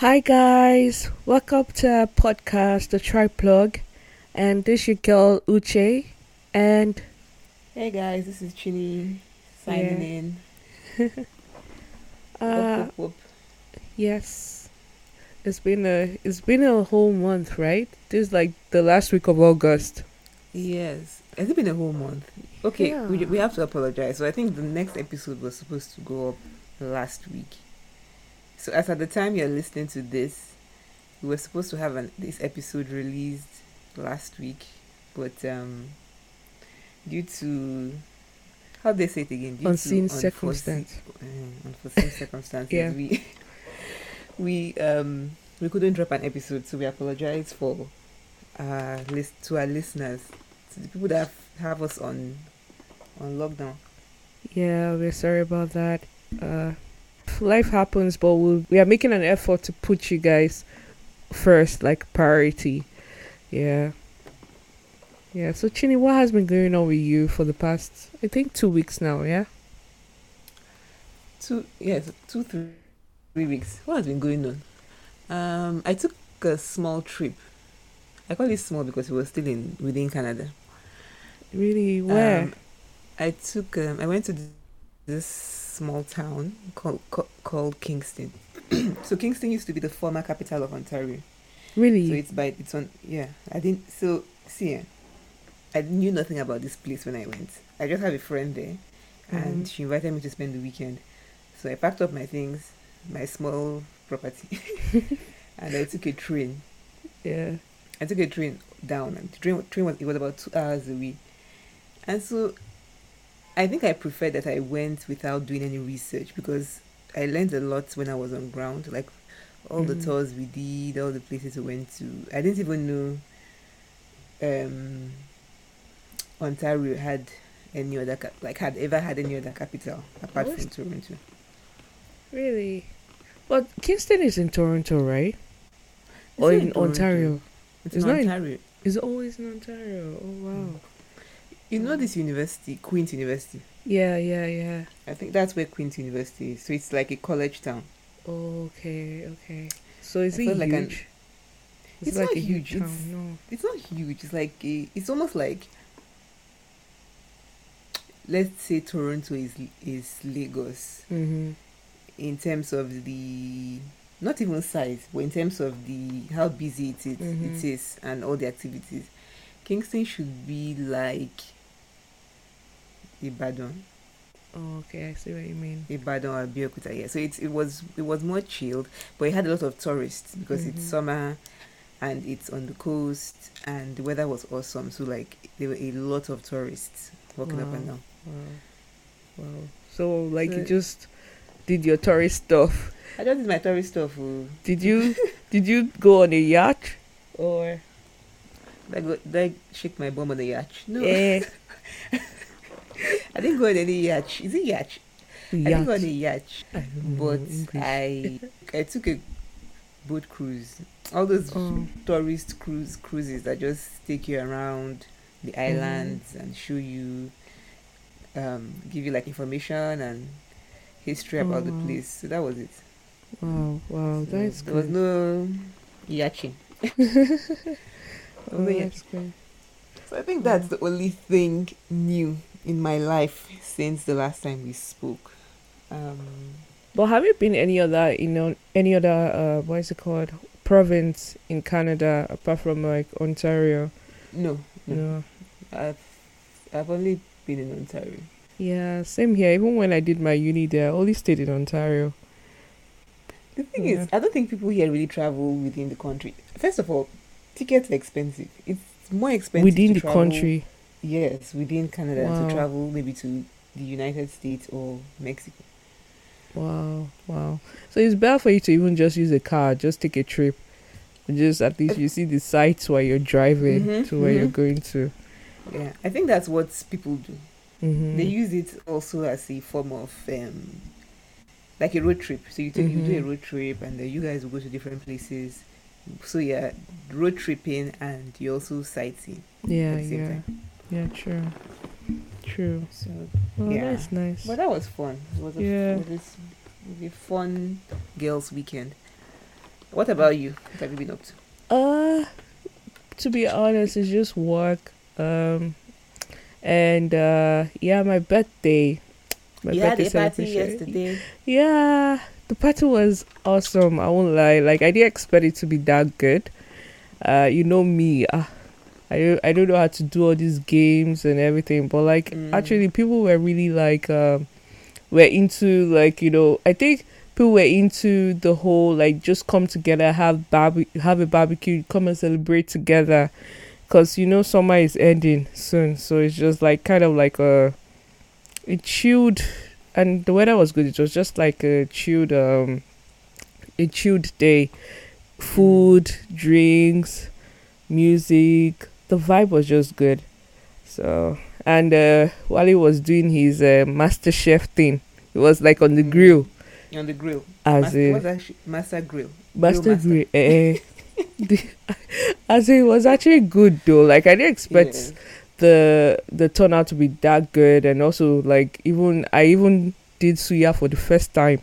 Hi guys, welcome to our podcast, The Triplug, Plug, and this is your girl Uche, and hey guys, this is Chini signing yeah. in. uh, whoop, whoop, whoop. Yes, it's been a it's been a whole month, right? This is like the last week of August. Yes, has it been a whole month? Okay, yeah. we we have to apologize. So I think the next episode was supposed to go up last week. So, as at the time you're listening to this, we were supposed to have an, this episode released last week, but um, due to how do they say it again, due unseen to circumstance, uh, unforeseen circumstances, yeah. we we um we couldn't drop an episode, so we apologize for uh list to our listeners, to the people that have, have us on on lockdown. Yeah, we're sorry about that. Uh, life happens, but we'll, we are making an effort to put you guys first, like priority. Yeah. Yeah. So Chini, what has been going on with you for the past, I think, two weeks now? Yeah. Two yes, two three, three weeks. What has been going on? Um, I took a small trip. I call it small because it was still in within Canada. Really, where? Um, I took. Um, I went to this small town called called Kingston. so Kingston used to be the former capital of Ontario. Really? So it's by it's on yeah. I didn't so see I knew nothing about this place when I went. I just have a friend there mm-hmm. and she invited me to spend the weekend. So I packed up my things, my small property and I took a train. Yeah. I took a train down and the train, train was it was about two hours away. And so I think I prefer that I went without doing any research because I learned a lot when I was on ground. Like all mm-hmm. the tours we did, all the places we went to. I didn't even know um, Ontario had any other cap- like had ever had any other capital apart from Toronto. Really? But Kingston is in Toronto, right? It's or in, in Ontario? It's, it's in Ontario. In, it's always in Ontario. Oh wow. Mm. You know this university, Queen's University. Yeah, yeah, yeah. I think that's where Queen's University is. So it's like a college town. okay, okay. So is I it huge? Like an, it's, it's like a huge, huge town. It's, no, it's not huge. It's like a, it's almost like let's say Toronto is is Lagos mm-hmm. in terms of the not even size, but in terms of the how busy it is, mm-hmm. it is and all the activities. Kingston should be like Ibadan. Oh, okay, I see what you mean. Ibadan or Abeokuta, yeah. So it it was it was more chilled, but it had a lot of tourists because mm-hmm. it's summer, and it's on the coast, and the weather was awesome. So like there were a lot of tourists walking wow. up and down. Wow, wow. So like so, you just did your tourist stuff. I just did my tourist stuff. Oh. Did you did you go on a yacht or? Did I, go, did I shake my bum on the yacht? No. Eh. I didn't go on any yacht. Is it yacht? yacht. I didn't go on a yacht, but I I took a boat cruise. All those oh. tourist cruise cruises that just take you around the mm-hmm. islands mm. and show you, um, give you like information and history about the oh. place. So that was it. Wow, wow, so that's there good. was no yachting. oh, that's great. So I think that's the only thing new in my life since the last time we spoke. Um, but have you been any other, you know, any other, uh, what is it called, province in Canada apart from like Ontario? No, no. no. I've I've only been in Ontario. Yeah, same here. Even when I did my uni there, I only stayed in Ontario. The thing yeah. is, I don't think people here really travel within the country. First of all, tickets are expensive. It's more expensive within the country Yes, within Canada wow. to travel maybe to the United States or Mexico. Wow, wow. So it's better for you to even just use a car, just take a trip. Just at least you see the sights while you're driving mm-hmm, to where mm-hmm. you're going to. Yeah, I think that's what people do. Mm-hmm. They use it also as a form of um, like a road trip. So you take you do a mm-hmm. road trip, and then you guys will go to different places. So yeah, road tripping, and you also sightseeing. Yeah, yeah. Time. Yeah, true. True. So well, yeah, that's nice. But that was fun. It was a, yeah. it was, a fun girls' weekend. What about you? What have you been up to? Uh, to be honest, it's just work. Um, and uh, yeah, my birthday. My you birthday had a party yesterday. Yeah, the party was awesome. I won't lie. Like I didn't expect it to be that good. Uh, you know me. Uh, I I don't know how to do all these games and everything, but like mm. actually, people were really like um, were into like you know. I think people were into the whole like just come together, have barbe- have a barbecue, come and celebrate together because you know summer is ending soon so it's just like kind of like a it chilled and the weather was good it was just like a chilled um a chilled day food drinks music the vibe was just good so and uh while he was doing his uh, master chef thing it was like on the grill on the grill as master, a, what's master grill master grill, master. grill eh, eh. the, as it was actually good though. Like I didn't expect yeah. the the turnout to be that good, and also like even I even did suya for the first time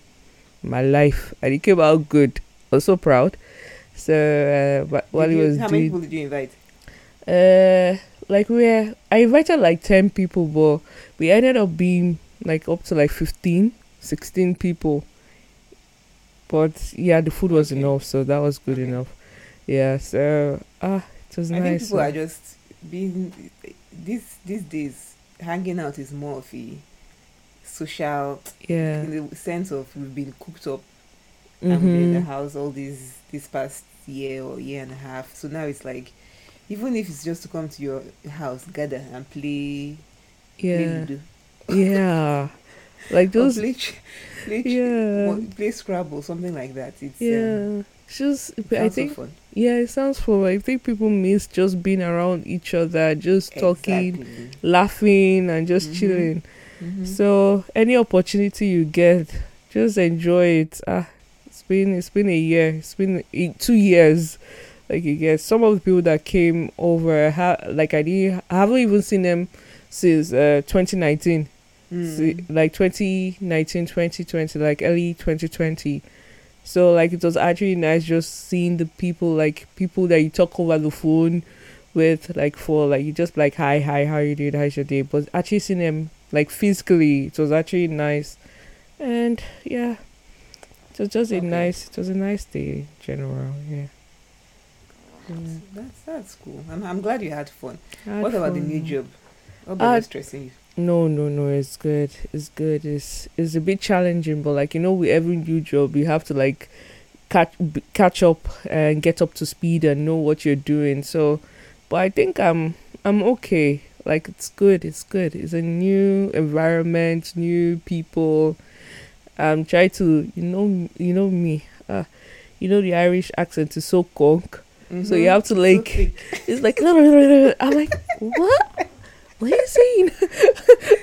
in my life, and it came out good. I was so proud. So uh, but while he was how doing, many people did you invite? Uh, like we I invited like ten people, but we ended up being like up to like 15, 16 people. But yeah, the food was okay. enough, so that was good okay. enough. Yeah, so ah, it was I nice. think people are just being these these days hanging out is more of a social yeah in the sense of we've been cooped up mm-hmm. and in the house all these this past year or year and a half. So now it's like even if it's just to come to your house, gather and play yeah. Play yeah. Like those play, play, yeah. play Scrabble, something like that. It's yeah. Um, just I think so yeah, it sounds fun. I think people miss just being around each other, just talking, exactly. laughing, and just mm-hmm. chilling. Mm-hmm. So any opportunity you get, just enjoy it. Ah, it's been it's been a year. It's been two years. Like you get some of the people that came over. Ha- like I didn't, I haven't even seen them since uh 2019. Mm. like 2019, 2020, like early 2020 so like it was actually nice just seeing the people like people that you talk over the phone with like for like you just like hi hi how you doing how's your day but actually seeing them like physically it was actually nice and yeah it was just okay. a nice it was a nice day in general yeah that's that's cool. I'm I'm glad you had fun. Had what about the new job? What about uh, stressing you? No, no, no. It's good. It's good. It's it's a bit challenging, but like you know, with every new job, you have to like catch catch up and get up to speed and know what you're doing. So, but I think I'm I'm okay. Like it's good. It's good. It's a new environment, new people. I'm trying to you know you know me. Uh, you know the Irish accent is so conk. Mm-hmm. So you mm-hmm. have to like, so it's like, I'm like, what? what are you saying?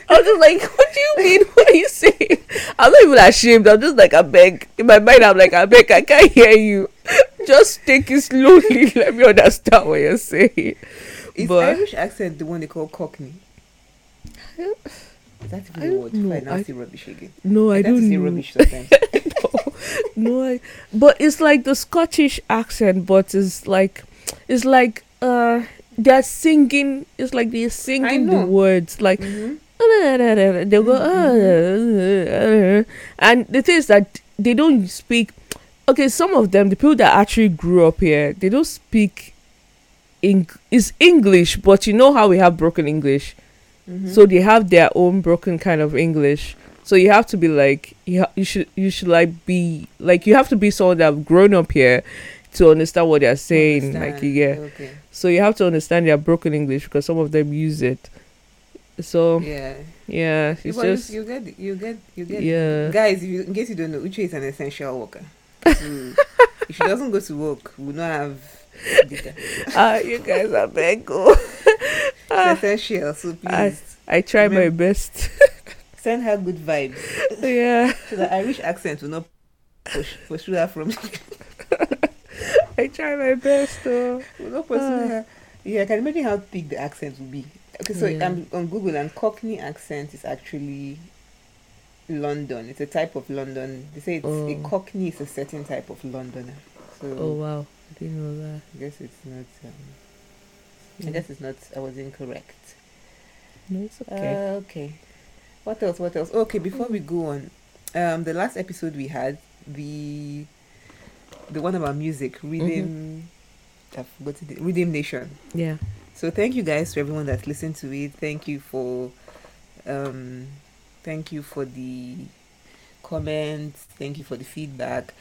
I was just like, what do you mean? What are you saying? I'm not even ashamed. I'm just like, I beg. In my mind, I'm like, I beg, I can't hear you. Just take it slowly. Let me understand what you're saying. Is but, Irish accent the one they call Cockney? Is that even a word? I say rubbish again. No, I, I don't say know. rubbish sometimes. no, no but it's like the Scottish accent, but it's like, it's like, uh, they're singing. It's like they're singing the words. Like mm-hmm. they'll go, mm-hmm. and the thing is that they don't speak. Okay, some of them, the people that actually grew up here, they don't speak. In is English, but you know how we have broken English, mm-hmm. so they have their own broken kind of English. So you have to be like you, ha- you should you should like be like you have to be someone that have grown up here to understand what they're saying. Understand. Like yeah. Okay. So you have to understand their broken English because some of them use it. So yeah, yeah, it's just you get you get you get yeah. Guys, if you, in case you don't know, Uche is an essential worker. If she doesn't go to work, we will not have. Ah, uh, you guys are big. uh, essential, so please. I, I try remember, my best. send her good vibes. Yeah. so the Irish accent will not push pursue her from. I try my best though. We're not uh. Yeah, I can imagine how thick the accent will be. Okay, so yeah. I'm on Google and Cockney accent is actually London. It's a type of London. They say it's oh. a Cockney is a certain type of Londoner. So Oh wow, I didn't know that. I guess it's not. Um, I guess it's not. I was incorrect. No, it's okay. Uh, okay. What else? What else? Okay, before we go on, um, the last episode we had the the one about music, Rhythm. I've forgotten it. Rhythm Nation. yeah. So thank you guys to everyone that's listened to it. Thank you for, um, thank you for the comments. Thank you for the feedback.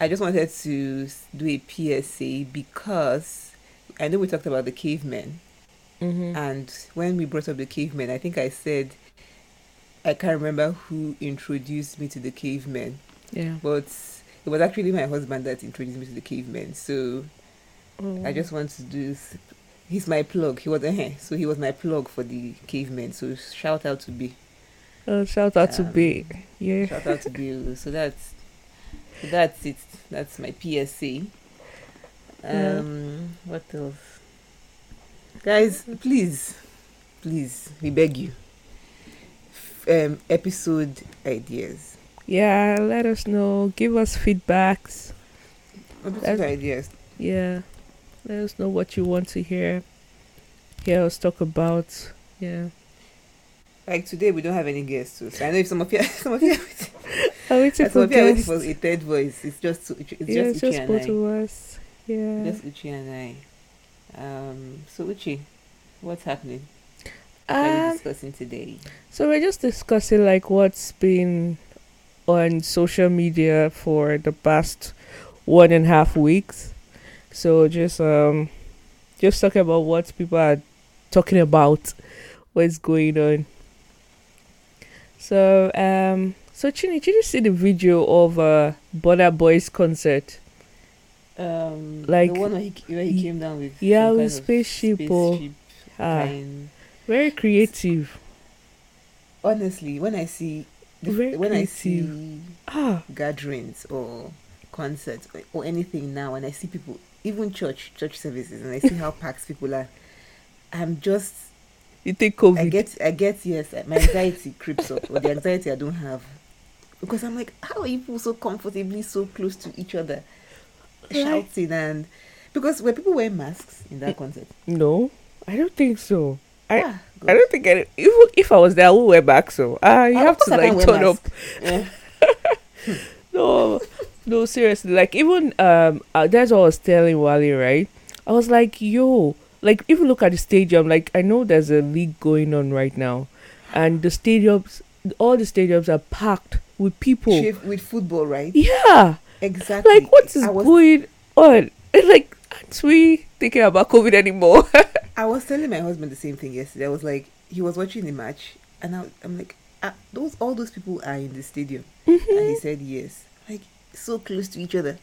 I just wanted to do a PSA because I know we talked about the cavemen. Mm-hmm. And when we brought up the cavemen, I think I said, I can't remember who introduced me to the cavemen, yeah. but it was actually my husband that introduced me to the cavemen. So Oh. I just want to do. He's my plug. He was a so he was my plug for the cavemen. So shout out to B. Oh, shout out to Um, B. Yeah. Shout out to B. So that's so that's it. That's my PSC. Yeah. Um, what else? Guys, please, please, we beg you. Um, episode ideas. Yeah, let us know. Give us feedbacks. Episode ideas. Yeah. Let us know what you want to hear. Hear us talk about. Yeah. Like today, we don't have any guests. So I know if some of you, some of you, I'm waiting for of you are waiting guests. for a third voice. It's just, it's just yeah, it's Uche just and both I. of us. Yeah. Just Uche and I. Um, so Uche, what's happening? Are Um, discussing today? so we're just discussing like what's been on social media for the past one and a half weeks. So just um just talking about what people are talking about, what's going on. So um so Chini, did you see the video of uh Burna Boy's concert? Um, like- the one where he, where he came down with yeah, with kind of spaceship or- spaceship Ah, kind. Very creative. Honestly, when I see the, Very when I see Ah, gatherings or concerts or, or anything now, and I see people, even church church services, and I see how packed people are, I'm just you take COVID? I get I get yes, my anxiety creeps up, or the anxiety I don't have, because I'm like, how are people so comfortably so close to each other, shouting and because were people wearing masks in that concert? no, I don't think so. I- Ah, I don't think any, even if I was there, I would wear back. So ah, you Ah, have to like turn up. Yeah. No, no, seriously. Like even um, uh, that's what I was telling Wally, right? I was like, yo, like even look at the stadium. Like I know there's a league going on right now, and the stadiums, all the stadiums are packed with people. With football, right? Yeah, Exactly. like what is was, going on? It's like aren't we thinking about COVID anymore? I was telling my husband the same thing yesterday. I was like, he was watching the match, and I, I'm like, ah, those all those people are in the stadium, and he said yes, like so close to each other.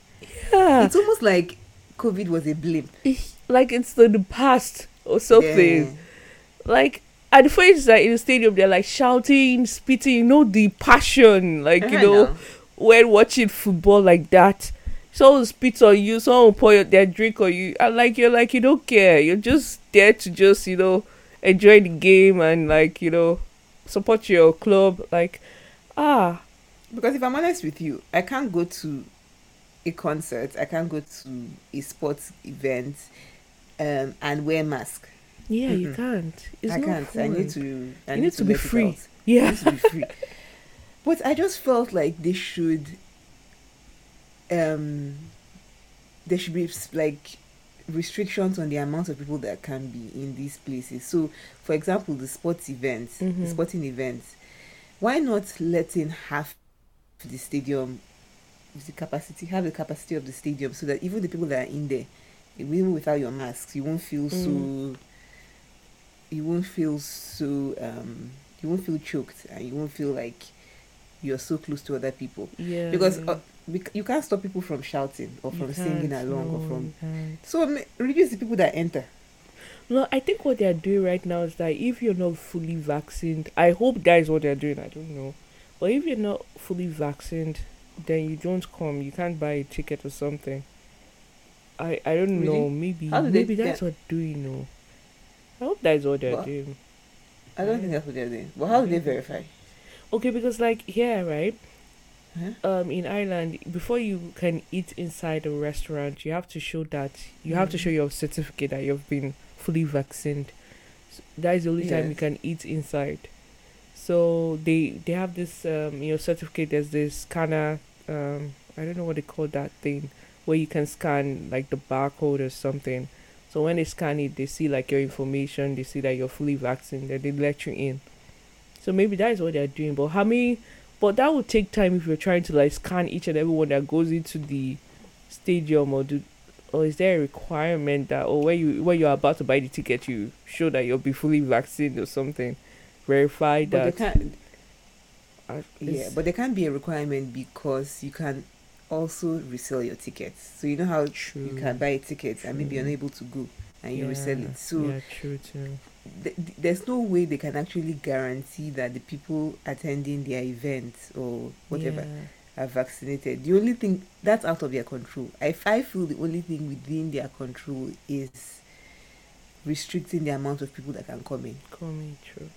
yeah, It's almost like COVID was a blimp. like it's the, the past or something. Yeah. like and the first like in the stadium they're like shouting spitting you know the passion like you Uh-huh, know now. when watching football like that someone spits on you someone will pour your, their drink on you and like you're like you don't care you're just there to just you know enjoy the game and like you know support your club like ah Because if I'm honest with you, I can't go to a concert, I can't go to a sports event, um, and wear mask. yeah you Mm-mm. can't it's I not can't. I need to. I You need, need to be free. out. I yeah need to be free. But I just felt like they should. Um. There should be like restrictions on the amount of people that can be in these places. So, for example, the sports events, the Mhm. sporting events, why not letting half the stadium, the capacity, have the capacity of the stadium, so that even the people that are in there, even without your masks, you won't feel so. You won't feel so. Um, you won't feel choked, and you won't feel like you're so close to other people yeah because uh, you can't stop people from shouting or from singing along or from so reduce the people that enter No, I think what they're doing right now is that if you're not fully vaccinated, I hope that is what they're doing. I don't know, but if you're not fully vaccinated, then you don't come. You can't buy a ticket or something. I I don't Really? know. Maybe How do they- maybe that's what they're doing. No, I hope that is what they're What? doing. i don't think that's what they're doing but how do they verify Okay, because like here, right? Um, in Ireland, before you can eat inside a restaurant, you have to show that you mm. have to mm. show your certificate that you've been fully vaccinated. So that is the only yes. time you can eat inside. So they they have this um your certificate. There's this of um I don't know what they call that thing where you can scan like the barcode or something. So when they scan it, they see like your information. They see that you're fully vaccinated. They let you in. So maybe that is what they're doing. But how many? But that would take time if you're trying to like scan each and every one that goes into the stadium or do or is there a requirement that or when you when you're about to buy the ticket you show that you'll be fully vaccinated or something verify but that can't, uh, yeah but there can't be a requirement because you can also resell your tickets so you know how true. you can buy tickets true. and maybe unable to go and you yeah. resell it so yeah true too th- there's no way they can actually guarantee that the people attending their event or whatever yeah. are vaccinated. The only thing that's out of their control. If I feel the only thing within their control is restricting the amount of people that can come in. Come in, true.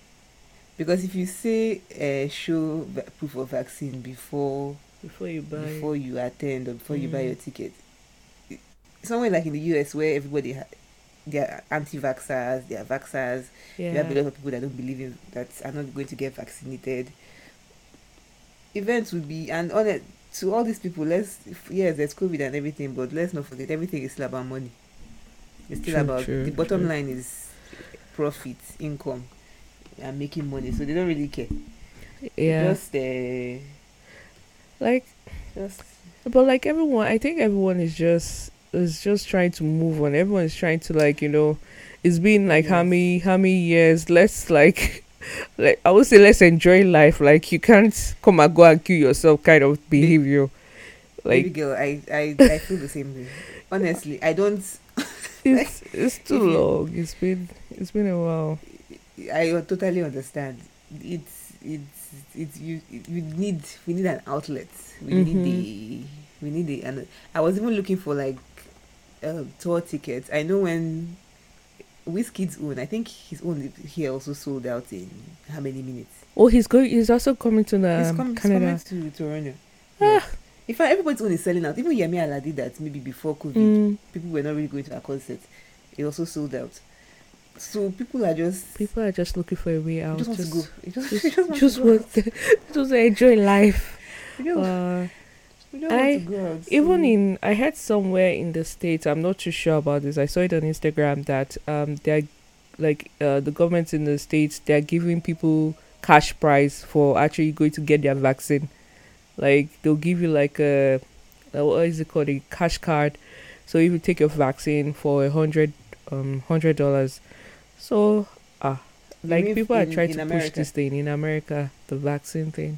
Because if you say uh, show proof of vaccine before before you buy before you attend or before mm. you buy mm. your ticket, somewhere like in the US where everybody ha- they're anti-vaxxers, they're vaxxers. Yeah. You have a lot of people that don't believe in that are not going to get vaccinated. Events will be and on it to all these people. Let's yes, there's COVID and everything, but let's not forget everything is still about money. It's still true, about true, the bottom true. line is profit, income, and making money. So they don't really care. Yeah. Just uh, like just but like everyone, I think everyone is just is just trying to move on. Everyone is trying to like you know, it's been like yes. how many how many years? Let's like. Like I would say, let's enjoy life. Like you can't come and go and kill yourself, kind of behavior. Like, Baby girl, I, I, I feel the same way. Honestly, I don't. it's it's too long. It's been it's been a while. I totally understand. It's it's it's you you need we need an outlet. We mm-hmm. need the we need the and I was even looking for like uh, tour tickets. I know when Wizkid's own, I think his own here also sold out in how many minutes? Oh, he's going. He's also coming to the he's com- Canada. He's coming to Toronto. Ah. Yeah. In fact, everybody's own is selling out. Even Yemi Alade did that maybe before COVID. Mm. People were not really going to a concert. It also sold out. So people are just people are just looking for a way out. Just, just want to go. Just, just, just, just want, to, just enjoy life. Uh, I even in I heard somewhere in the states. I'm not too sure about this. I saw it on Instagram that um they're like uh, the government in the states they're giving people cash prize for actually going to get their vaccine. Like they'll give you like a, a what is it called a cash card. So if you take your vaccine for a hundred um hundred dollars, so ah like people in, are trying to America? push this thing in America, the vaccine thing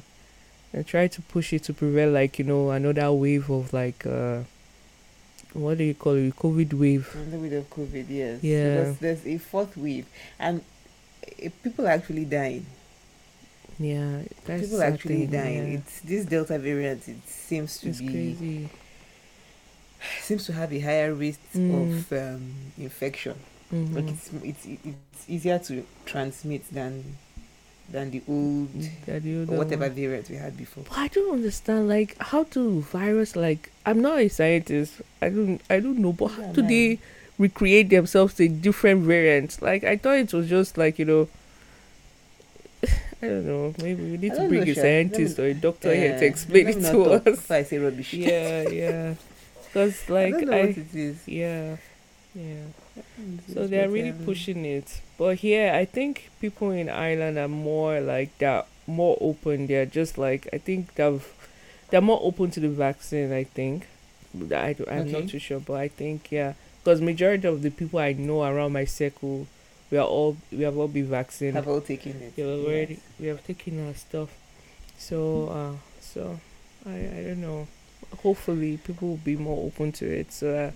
and try to push it to prevent like you know another wave of like uh what do you call it? Covid wave. Another wave of covid yes. Yeah. so there's, there's a fourth wave and uh, people are actually dying. Yeah people are actually dying. yeah. it's this delta variant it seems to it's be crazy. seems to have a higher risk mm. of um, infection. Mm-hmm. like it's, it's it's easier to transmit than than the old the or whatever one. variant we had before. But I don't understand like how do virus like I'm not a scientist. I don't I don't know, but how do they recreate themselves in different variants? Like I thought it was just like, you know I don't know. Maybe we need to bring know, a scientist or a doctor yeah, here to explain it to us. I say rubbish. Yeah, yeah. Because like I, I yeah, yeah. So they're really pushing it. But here, I think people in Ireland are more like they're more open. They're just like I think they've they're more open to the vaccine. I think. I I'm okay. not too sure, but I think yeah, because majority of the people I know around my circle, we are all we have all been vaccinated. Have all taken it. Yeah, already yes. we have taken our stuff. So uh, so I I don't know. Hopefully, people will be more open to it. So. Uh,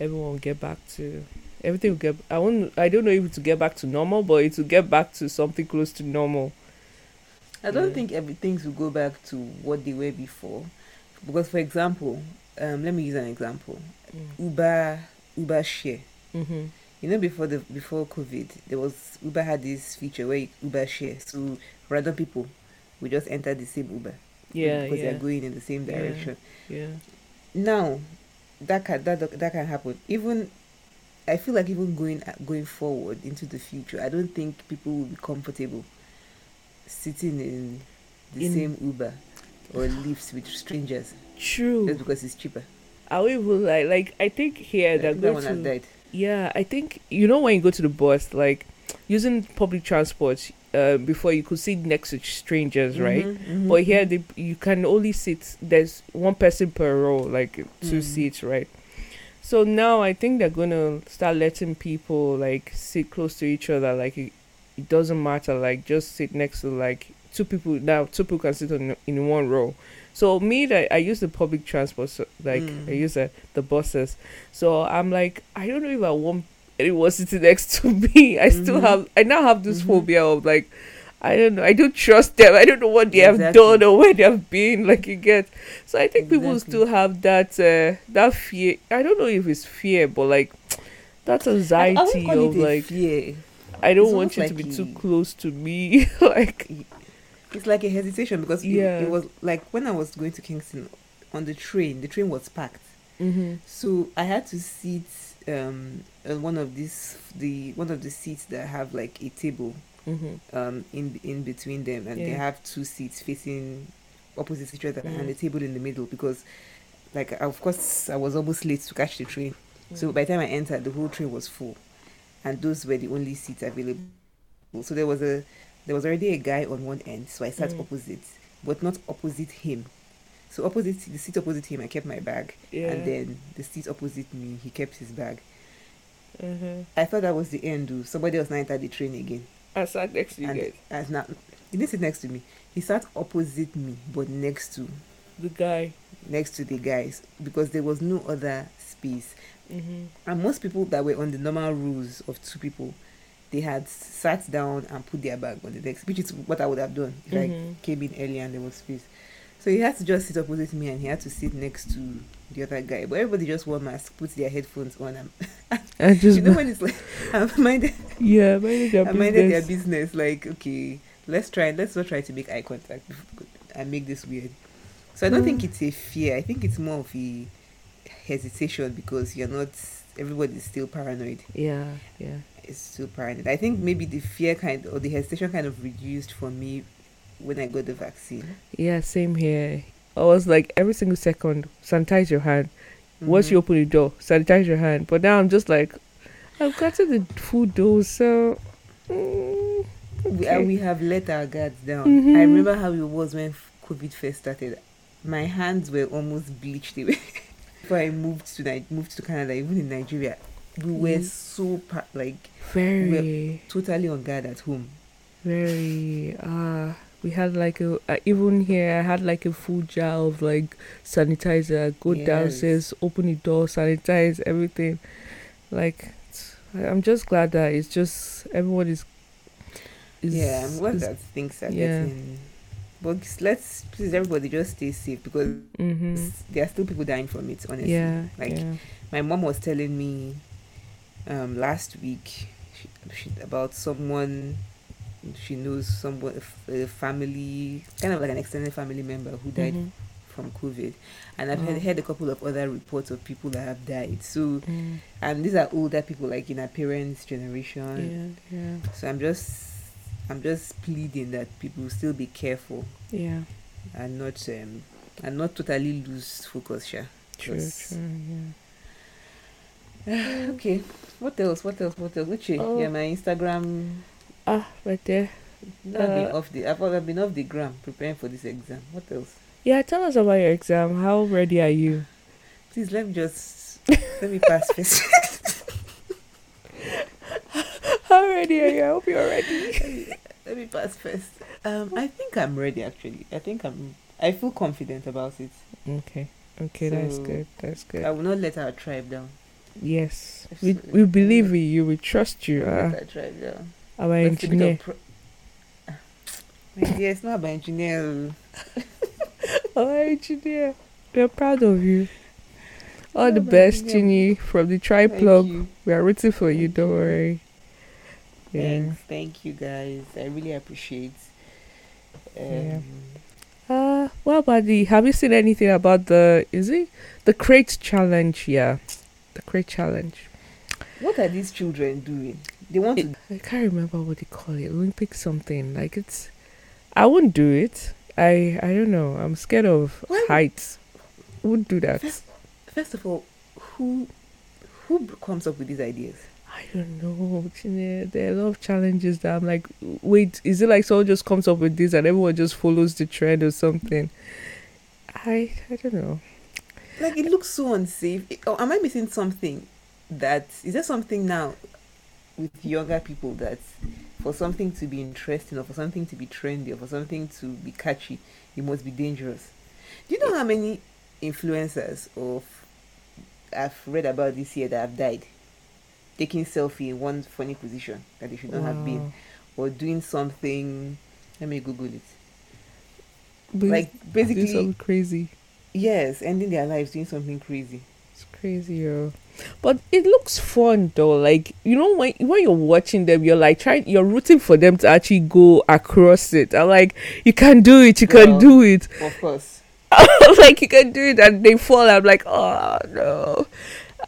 everyone will get back to everything will get I won't I don't know if to get back to normal, but it will get back to something close to normal. I don't yeah. think everything will go back to what they were before. Because for example, um, let me use an example. Mm. Uber Uber share. Mm-hmm. You know, before the before COVID, there was Uber had this feature where Uber share, so random people we just enter the same Uber. Yeah, because yeah. they're going in the same Yeah. direction. Yeah. Now, that can that that can happen. Even I feel like even going going forward into the future, I don't think people will be comfortable sitting in the In- same Uber or Lyft with strangers True. just because it's cheaper. I will like like I think here they're that going to died. Yeah, I think you know when you go to the bus, like using public transport, uh, before you could sit next to strangers, right? Mhm, mhm, But here mhm. they, you can only sit. There's one person per row, like two Mm. seats, right? So now I think they're gonna start letting people like sit close to each other. Like it, it doesn't matter. Like just sit next to like two people. Now two people can sit on in one row. So me, that I use the public transport, so, like I Mm. use uh, the buses. So I'm like, I don't know if I want anyone sitting next to me. I still Mhm. have, I now have this Mhm. phobia of like, I don't know, I don't trust them. I don't know what they have done or where they have been. Like you get. So I think people still have that uh, that fear. I don't know if it's fear, but like that I, I anxiety of like fear. I don't it's want you almost to be like too close to me. like It's like a hesitation because it- it, was like when I was going to Kingston on the train, the train was packed. mm-hmm. So I had to sit um on one of these the one of the seats that have like a table Mm-hmm. um in in between them and they have two seats facing opposite each other Mm. and a table in the middle because like of course I was almost late to catch the train. So Mm. by the time I entered the whole train was full and those were the only seats available. So there was a there was already a guy on one end, so I sat Mm. opposite, but not opposite him. So opposite the seat opposite him I kept my bag yeah. and then the seat opposite me he kept his bag. uh-huh. I thought that was the end. Though. Somebody else now entered the train again. I sat next to you and guys. as now he didn't sit next to me. He sat opposite me, but next to The guy. next to the guys because there was no other space. Mm-hmm. And most people that were on the normal rules of two people, they had sat down and put their bag on the desk, which is what I would have done if Mhm. I came in early and there was space. So he had to just sit opposite me and he had to sit next to the other guy. But everybody just wore masks, put their headphones on, and I just you know when it's like I'm minded, yeah, minded their I minded their business. Like okay, let's try, let's not try to make eye contact and make this weird. So I don't think Mm. it's a fear. I think it's more of a hesitation because you're not. Everybody's still paranoid. Yeah, yeah. It's still paranoid. I think maybe the fear kind or the hesitation kind of reduced for me when I got the vaccine. Yeah, same here. I was like every single second, sanitize your hand. Once Mhm. you open the door, sanitize your hand. But now I'm just like, I've gotten the food dose, so mm, we, okay. and we have let our guards down. Mhm. I remember how it was when COVID first started. My hands were almost bleached away. Before I moved to moved to Canada, even in Nigeria, we were Mhm. so like very, totally on guard at home. very. Uh we had like a uh, even here. I had like a full jar of like sanitizer. Go Yes. downstairs, open the door, sanitize everything. Like I'm just glad that it's just everyone is. is yeah, I'm glad is- that things are yeah. getting. But let's please everybody just stay safe because Mhm. there are still people dying from it. Honestly, Yeah, like yeah. my mom was telling me um last week she, she, about someone she knows someone a family kind of like an extended family member who died Mhm. from covid and i've Oh. heard, heard a couple of other reports of people that have died so Mm. and these are older people like in our parents generation Yeah, yeah, so i'm just i'm just pleading that people still be careful yeah. and not um and not totally lose focus sure True, true. Yeah. okay what else what else what else Uche, Oh. yeah my instagram Ah, right there. I've been Uh, off the I've, I've been off the gram preparing for this exam. What else? Yeah, tell us about your exam. How ready are you? Please let me just let me pass first. How ready are you? I hope you're ready. let me pass first. Um, I think I'm ready actually. I think I'm. I feel confident about it. Okay. Okay, that's good. That's good. I will not let our tribe down. yes. We we believe in you. We trust you. Uh, let our tribe down. Our engineer. pro- My dear, it's not about engineer. Our engineer. We're proud of you. All the best. Ginny, from the Tri Plug. We are rooting for you. Don't worry. Yeah. Thanks. Thank you guys. I really appreciate. Um, Yeah. Uh, what about the? Have you seen anything about the? Is it the crate challenge? Yeah, the crate challenge. What are these children doing? They want it, to. I can't remember what they call it. Olympic something. Like it's. I wouldn't do it. I I don't know. I'm scared of heights. Wouldn't do that. First, first of all, who who comes up with these ideas? I don't know. There are a lot of challenges that I'm like, wait, is it like someone just comes up with this and everyone just follows the trend or something? I I don't know. Like it looks so unsafe. Or am I missing something? That is there something now with younger people that for something to be interesting or for something to be trendy or for something to be catchy, it must be dangerous. Do you know how many influencers of I've read about this year that have died? taking selfie in one funny position that they should not wow. have been, or doing something. Let me Google it. But like basically crazy. Yes, ending their lives doing something crazy. It's crazy, yo. But it looks fun though. Like you know when when you're watching them, you're like trying, you're rooting for them to actually go across it. I'm like, you can do it, you well, can do it. Of course. like you can do it, and they fall. I'm like, oh no,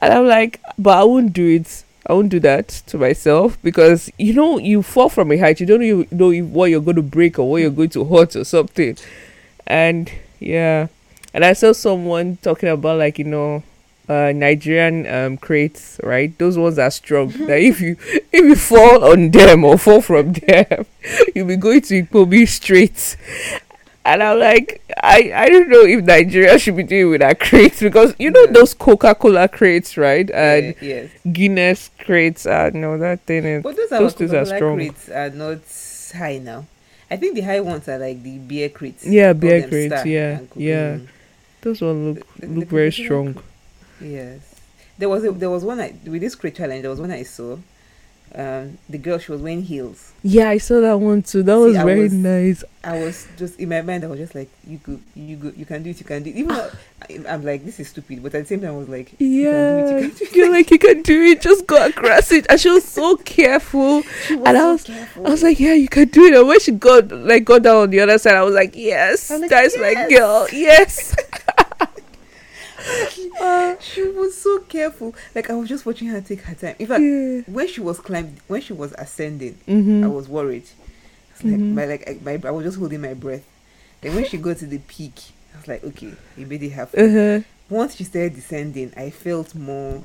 and I'm like, but I won't do it I won't do that to myself because you know you fall from a height, you don't even know what you're going to break or what you're going to hurt or something. And yeah, and I saw someone talking about like you know uh, Nigerian um, crates, right? Those ones are strong. that if you if you fall on them or fall from them, you'll be going to Ikoyi straight. And I'm like, I, I don't know if Nigeria should be doing with our crates because you know yeah. those Coca Cola crates, right? And yeah, yes. Guinness crates. Uh, no, that thing is. But those, those two are strong. crates are not high now. I think the high ones are like the beer crates. Yeah, beer crates. Yeah, yeah. Those ones look the, the, look the very strong. Yes, there was a, there was one I, with this crate challenge. There was one I saw um, the girl she was wearing heels. Yeah, I saw that one too. That See, was very was, nice. I was just in my mind. I was just like, "You go, you go, you can do it. You can do it." Even though I'm like, "This is stupid," but at the same time, I was like, "Yeah, you you are like, you can do it. Just go across it." And she was so careful. Was and I was, careful. I was like, "Yeah, you can do it." And when she got like got down on the other side, I was like, "Yes, like, that's yes. my girl. Yes." uh, she was so careful. Like I was just watching her take her time. In fact, yeah. when she was climbing, when she was ascending, mm-hmm. I was worried. It's like mm-hmm. my like I, my, I was just holding my breath. Then when she got to the peak, I was like, okay, you made it happen. Uh-huh. Once she started descending, I felt more.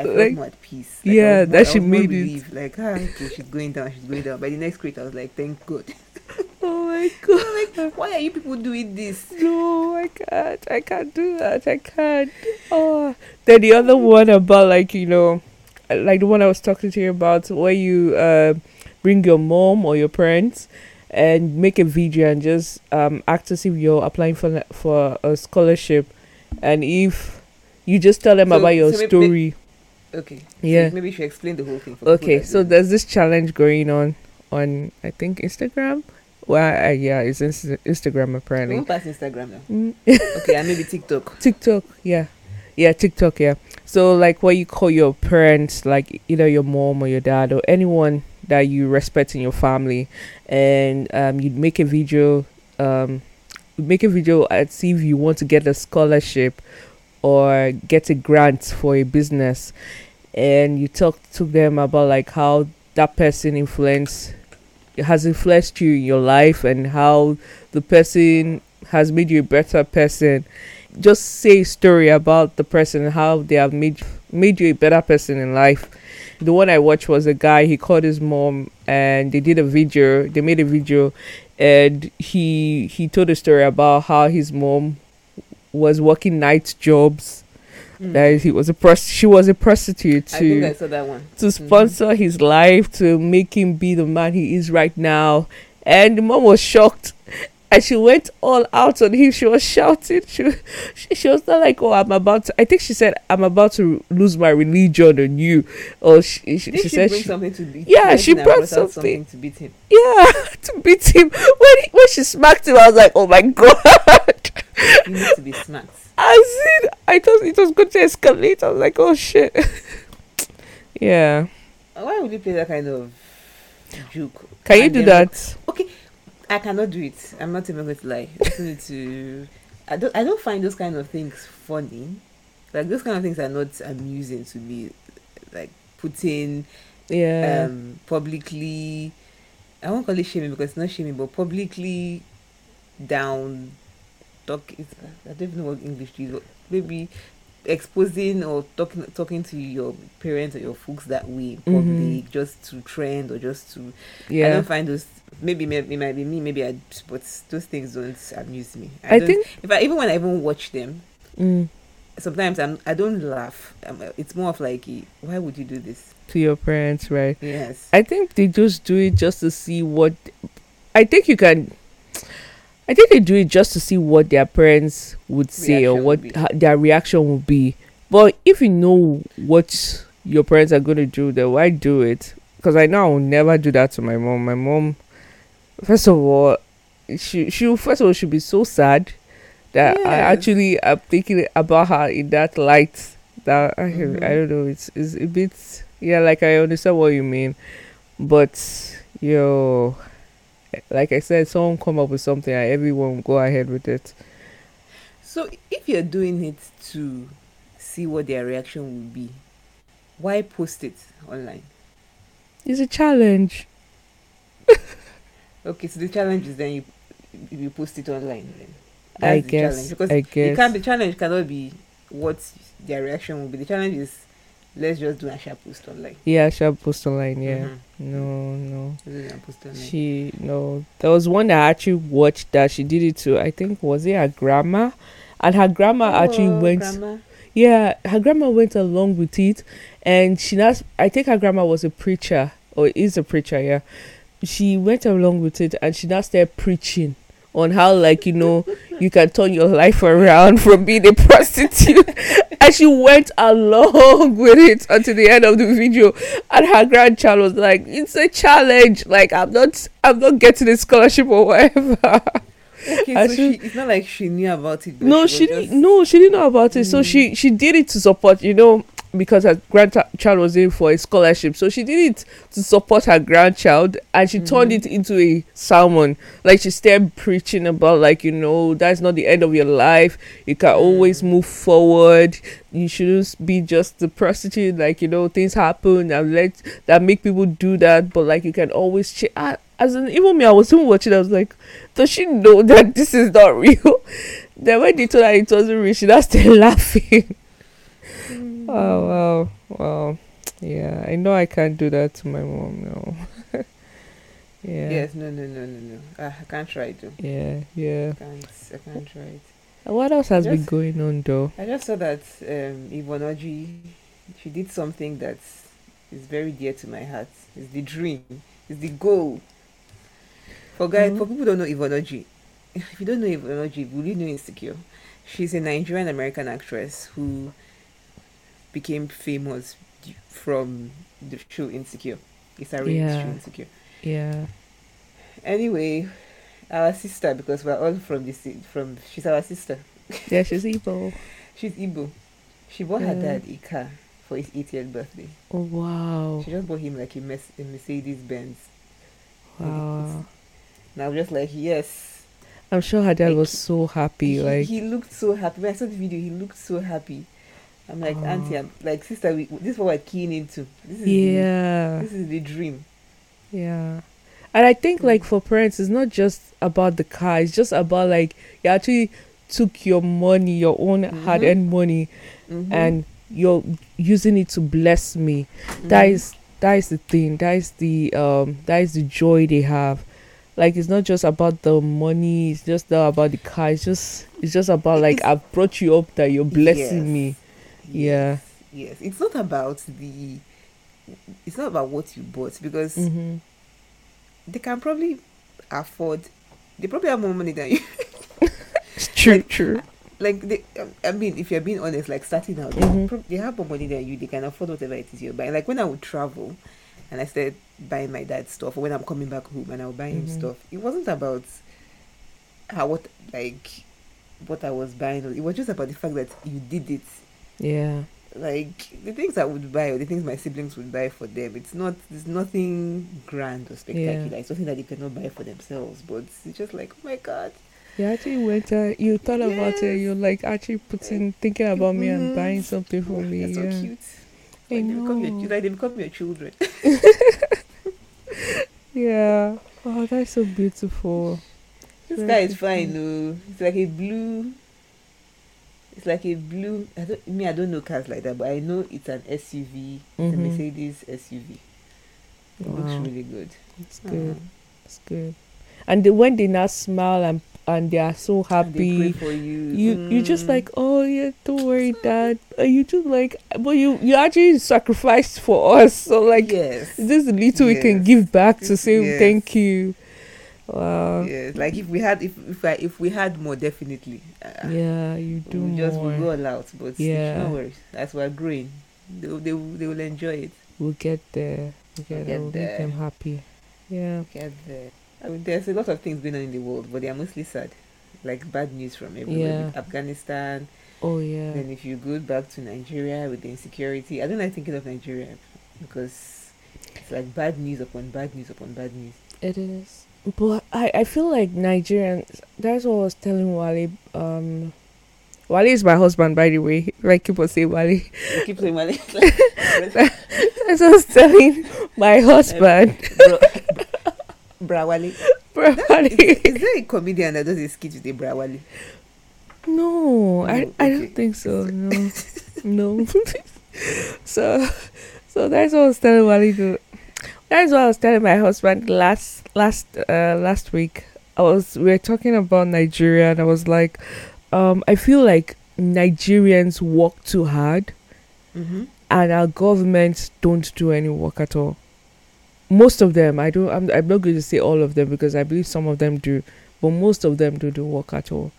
I felt like, more at peace. Like yeah, more, that she made it. Like, ah, okay, she's going down, she's going down. By the next crate, I was like, thank God. oh my god! like, why are you people doing this? No, I can't. I can't do that. I can't. Oh, then the other one about like you know, like the one I was talking to you about, where you uh, bring your mom or your parents and make a video and just um, act as if you're applying for for a scholarship, and if you just tell them so, about your so story. Okay. Yeah. So maybe you should explain the whole thing. okay, so there's this challenge going on on I think Instagram well, uh, yeah, it's Instagram apparently. Don't pass Instagram now. Mm. okay, and maybe TikTok. TikTok, yeah, yeah, TikTok, yeah. So like, what you call your parents, like either your mom or your dad or anyone that you respect in your family, and um, you'd make a video, um, make a video and see if you want to get a scholarship or get a grant for a business, and you talk to them about like how that person influence has influenced you in your life and how the person has made you a better person. Just say a story about the person how they have made made you a better person in life. The one i watched was a guy he called his mom and they did a video they made a video and he he told a story about how his mom was working night jobs Mm. That he was a pros- she was a prostitute to I think I saw that one. to mm. sponsor mm. his life to make him be the man he is right now. And the mom was shocked and she went all out on him. She was shouting. She, she, she was not like, "Oh, I'm about." to I think she said, "I'm about to lose my religion on you." Or she, she, she, she said, she, something to beat. Yeah, she brought, something. something. to beat him. Yeah, to beat him. When he, when she smacked him, I was like, "Oh my god!" You need to be smacked. I said, I thought it was going to escalate. I was like, oh shit. yeah. Why would you play that kind of joke? Can you do that? Okay. I cannot do it. I'm not even going to lie. I just need to. I don't. I don't find those kind of things funny. Like those kind of things are not amusing to me. Like putting, Yeah. um, publicly. I won't call it shaming because it's not shaming, but publicly down. Talk. It's, I don't even know what English is. Maybe exposing or talking talking to your parents or your folks that way in public just to trend or just to I don't find those. Maybe maybe it might be me. Maybe I. But those things don't amuse me. I don't- think- if I even when I even watch them, Mm, sometimes I'm. I don't laugh. Um it's more of like, why would you do this? to your parents, right? Yes. I think they just do it just to see what. I think you can. I think they do it just to see what their parents would say or what ha- their reaction would be. But if you know what your parents are going to do, then why do it? Because I know I will never do that to my mom. My mom, first of all, she she first of all should be so sad that I Yes. actually am thinking about her in that light. That I, Mhm. I don't know. It's it's a bit yeah. Like I understand what you mean, but yo, like I said, someone come up with something and everyone will go ahead with it. So if you're doing it to see what their reaction will be, why post it online? It's a challenge. Okay, so the challenge is then you you post it online. Then. I That's the guess. challenge. because I guess. can't. The challenge cannot be what their reaction will be. The challenge is let's just do a sharp post online. Yeah, I shall post online. Yeah. Mhm. No, no. Let's do a post online. She no. There was one that I actually watched that she did it to. I think was it her grandma, and her grandma actually Oh, went. grandma. Yeah, her grandma went along with it, and she now. I think her grandma was a preacher or is a preacher. Yeah, she went along with it, and she now started preaching on how, like you know, you can turn your life around from being a prostitute, and she went along with it until the end of the video, and her grandchild was like, "It's a challenge. Like I'm not, I'm not getting a scholarship or whatever." Okay, I so should- she, it's not like she knew about it. no was she didn't no she didn't know about it so Mm. she she did it to support you know because her grandchild was in for a scholarship so she did it to support her grandchild and she turned Mhm. it into a sermon like she started preaching about like you know that's not the end of your life you can always Mm. move forward you shouldn't be just the prostitute like you know things happen and let that make people do that but like you can always ch- I, as in even me i was even watching i was like does she know that this is not real then when they told her it wasn't real she now started laughing. Oh wow wow yeah i know i can't do that to my mom no yeah Yes, no, no, no, no, no. Ah, I can't try to. yeah yeah I can't. I can't try it. what else has been going on though I just saw that um, Yvonne Orji, she did something that is very dear to my heart. It's the dream. It's the goal. For guys, Mhm. for people who don't know Yvonne Orji, if you don't know Yvonne Orji, will you know Insecure? She's a Nigerian American actress who became famous from the show Insecure. It's a reality Yeah. show Insecure. yeah Anyway, our sister, because we're all from this, from she's our sister. yeah she's evil She's Igbo. She bought her dad a car for his 80th birthday. oh wow She just bought him like a, Mes- a Mercedes Benz. wow And I was just like, yes. i'm sure her dad Like, was so happy He, like he looked so happy. When I saw the video, he looked so happy. I'm like, Oh. auntie, I'm like, sister, we, this is what we're keen into. This is yeah The, this is the dream. Yeah. And I think like for parents it's not just about the car, it's just about like you actually took your money, your own Mhm. hard earned money Mhm. and you're using it to bless me. That Mhm. is that is the thing. That is the um that is the joy they have. Like it's not just about the money, it's just not about the car, it's just it's just about like It's- I've brought you up that you're blessing Yes. me. Yeah. Yes. It's not about the. It's not about what you bought because Mm-hmm. they can probably afford. They probably have more money than you. it's True, Like, true. like they, I mean, if you're being honest, like starting out, Mhm. they, prob- they have more money than you. They can afford whatever it is you're buying. Like when I would travel, and I started buying my dad stuff, or when I'm coming back home and I would buy him Mhm. stuff, it wasn't about how what like what I was buying. It was just about the fact that you did it. Yeah. like the things I would buy or the things my siblings would buy for them. It's not there's nothing grand or spectacular. Yeah. It's something that they cannot buy for themselves. But it's just like oh my god. You actually went uh, you thought yes. about it, you're like actually putting thinking about mm-hmm. me and mm-hmm. buying something for me. That's yeah. so cute. Like I they become your like they become your children. yeah. Oh, that's so beautiful. This guy is fine though. It's like a blue it's like a blue. I don't me. I don't know cars like that, but I know it's an SUV. Mm-hmm. It's a Mercedes SUV. It wow. looks really good. It's good. Uh-huh. It's good. And the, when they now smile and and they are so happy, you. You mm. you just like, oh yeah, don't worry, Dad. And you just like, but you you actually sacrificed for us. So like, yes, this little yes. we can give back to say yes. thank you. Wow. Yeah, like if we had if if I, if we had more, definitely. Uh, yeah, you do we just more. go all out, but yeah, no worries. That's why growing. They they they will enjoy it. We'll get there. We'll get, we'll there. We'll make them happy. Yeah. We'll Get there. I mean, there's a lot of things going on in the world, but they are mostly sad, like bad news from everywhere. Yeah. Afghanistan. Oh yeah. Then if you go back to Nigeria with the insecurity, I don't like thinking of Nigeria because it's like bad news upon bad news upon bad news. It is. But I, I feel like Nigerians. That's what I was telling Wale. Um, Wale is my husband, by the way. Like people say Wale. You keep saying Wale. that's what I was telling my husband. Bro, bra Wale. Bra Wale. Is, is, there a comedian that does a skit with a Bra Wale? No, I, okay. I don't think so. No, no. so, so that's what I was telling Wale. That's what I was telling my husband last last uh last week. I was we were talking about Nigeria and I was like, um, I feel like Nigerians work too hard mm-hmm. and our governments don't do any work at all. Most of them, I don't I'm I'm not going to say all of them because I believe some of them do, but most of them don't do work at all.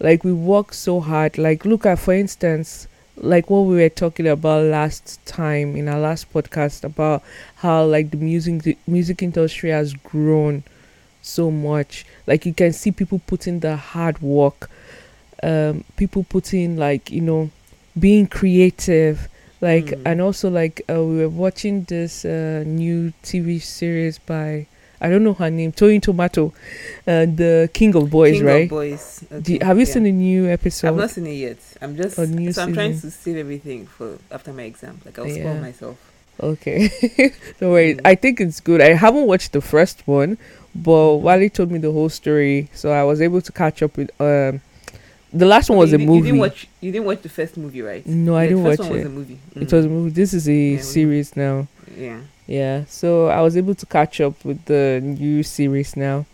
Like we work so hard. Like look at for instance, like what we were talking about last time in our last podcast about how like the music the music industry has grown so much like you can see people putting the hard work um people putting like you know being creative like mm. and also like uh, we were watching this uh, new tv series by I don't know her name, Toyin Tomato, uh, the King of Boys, King right? Of Boys. Okay. You, have you yeah. seen the new episode? I've not seen it yet. I'm just so season. I'm trying to save everything for after my exam. Like I'll yeah. spoil myself. Okay, don't worry. Mm. I think it's good. I haven't watched the first one, but. Wale told me the whole story, so I was able to catch up with. Um, the last one was you a movie. You didn't watch. You didn't watch the first movie, right? No, the I didn't watch it. Was a movie. Mm. It was a movie. This is a yeah, series now. Yeah. Yeah, so I was able to catch up with the new series now.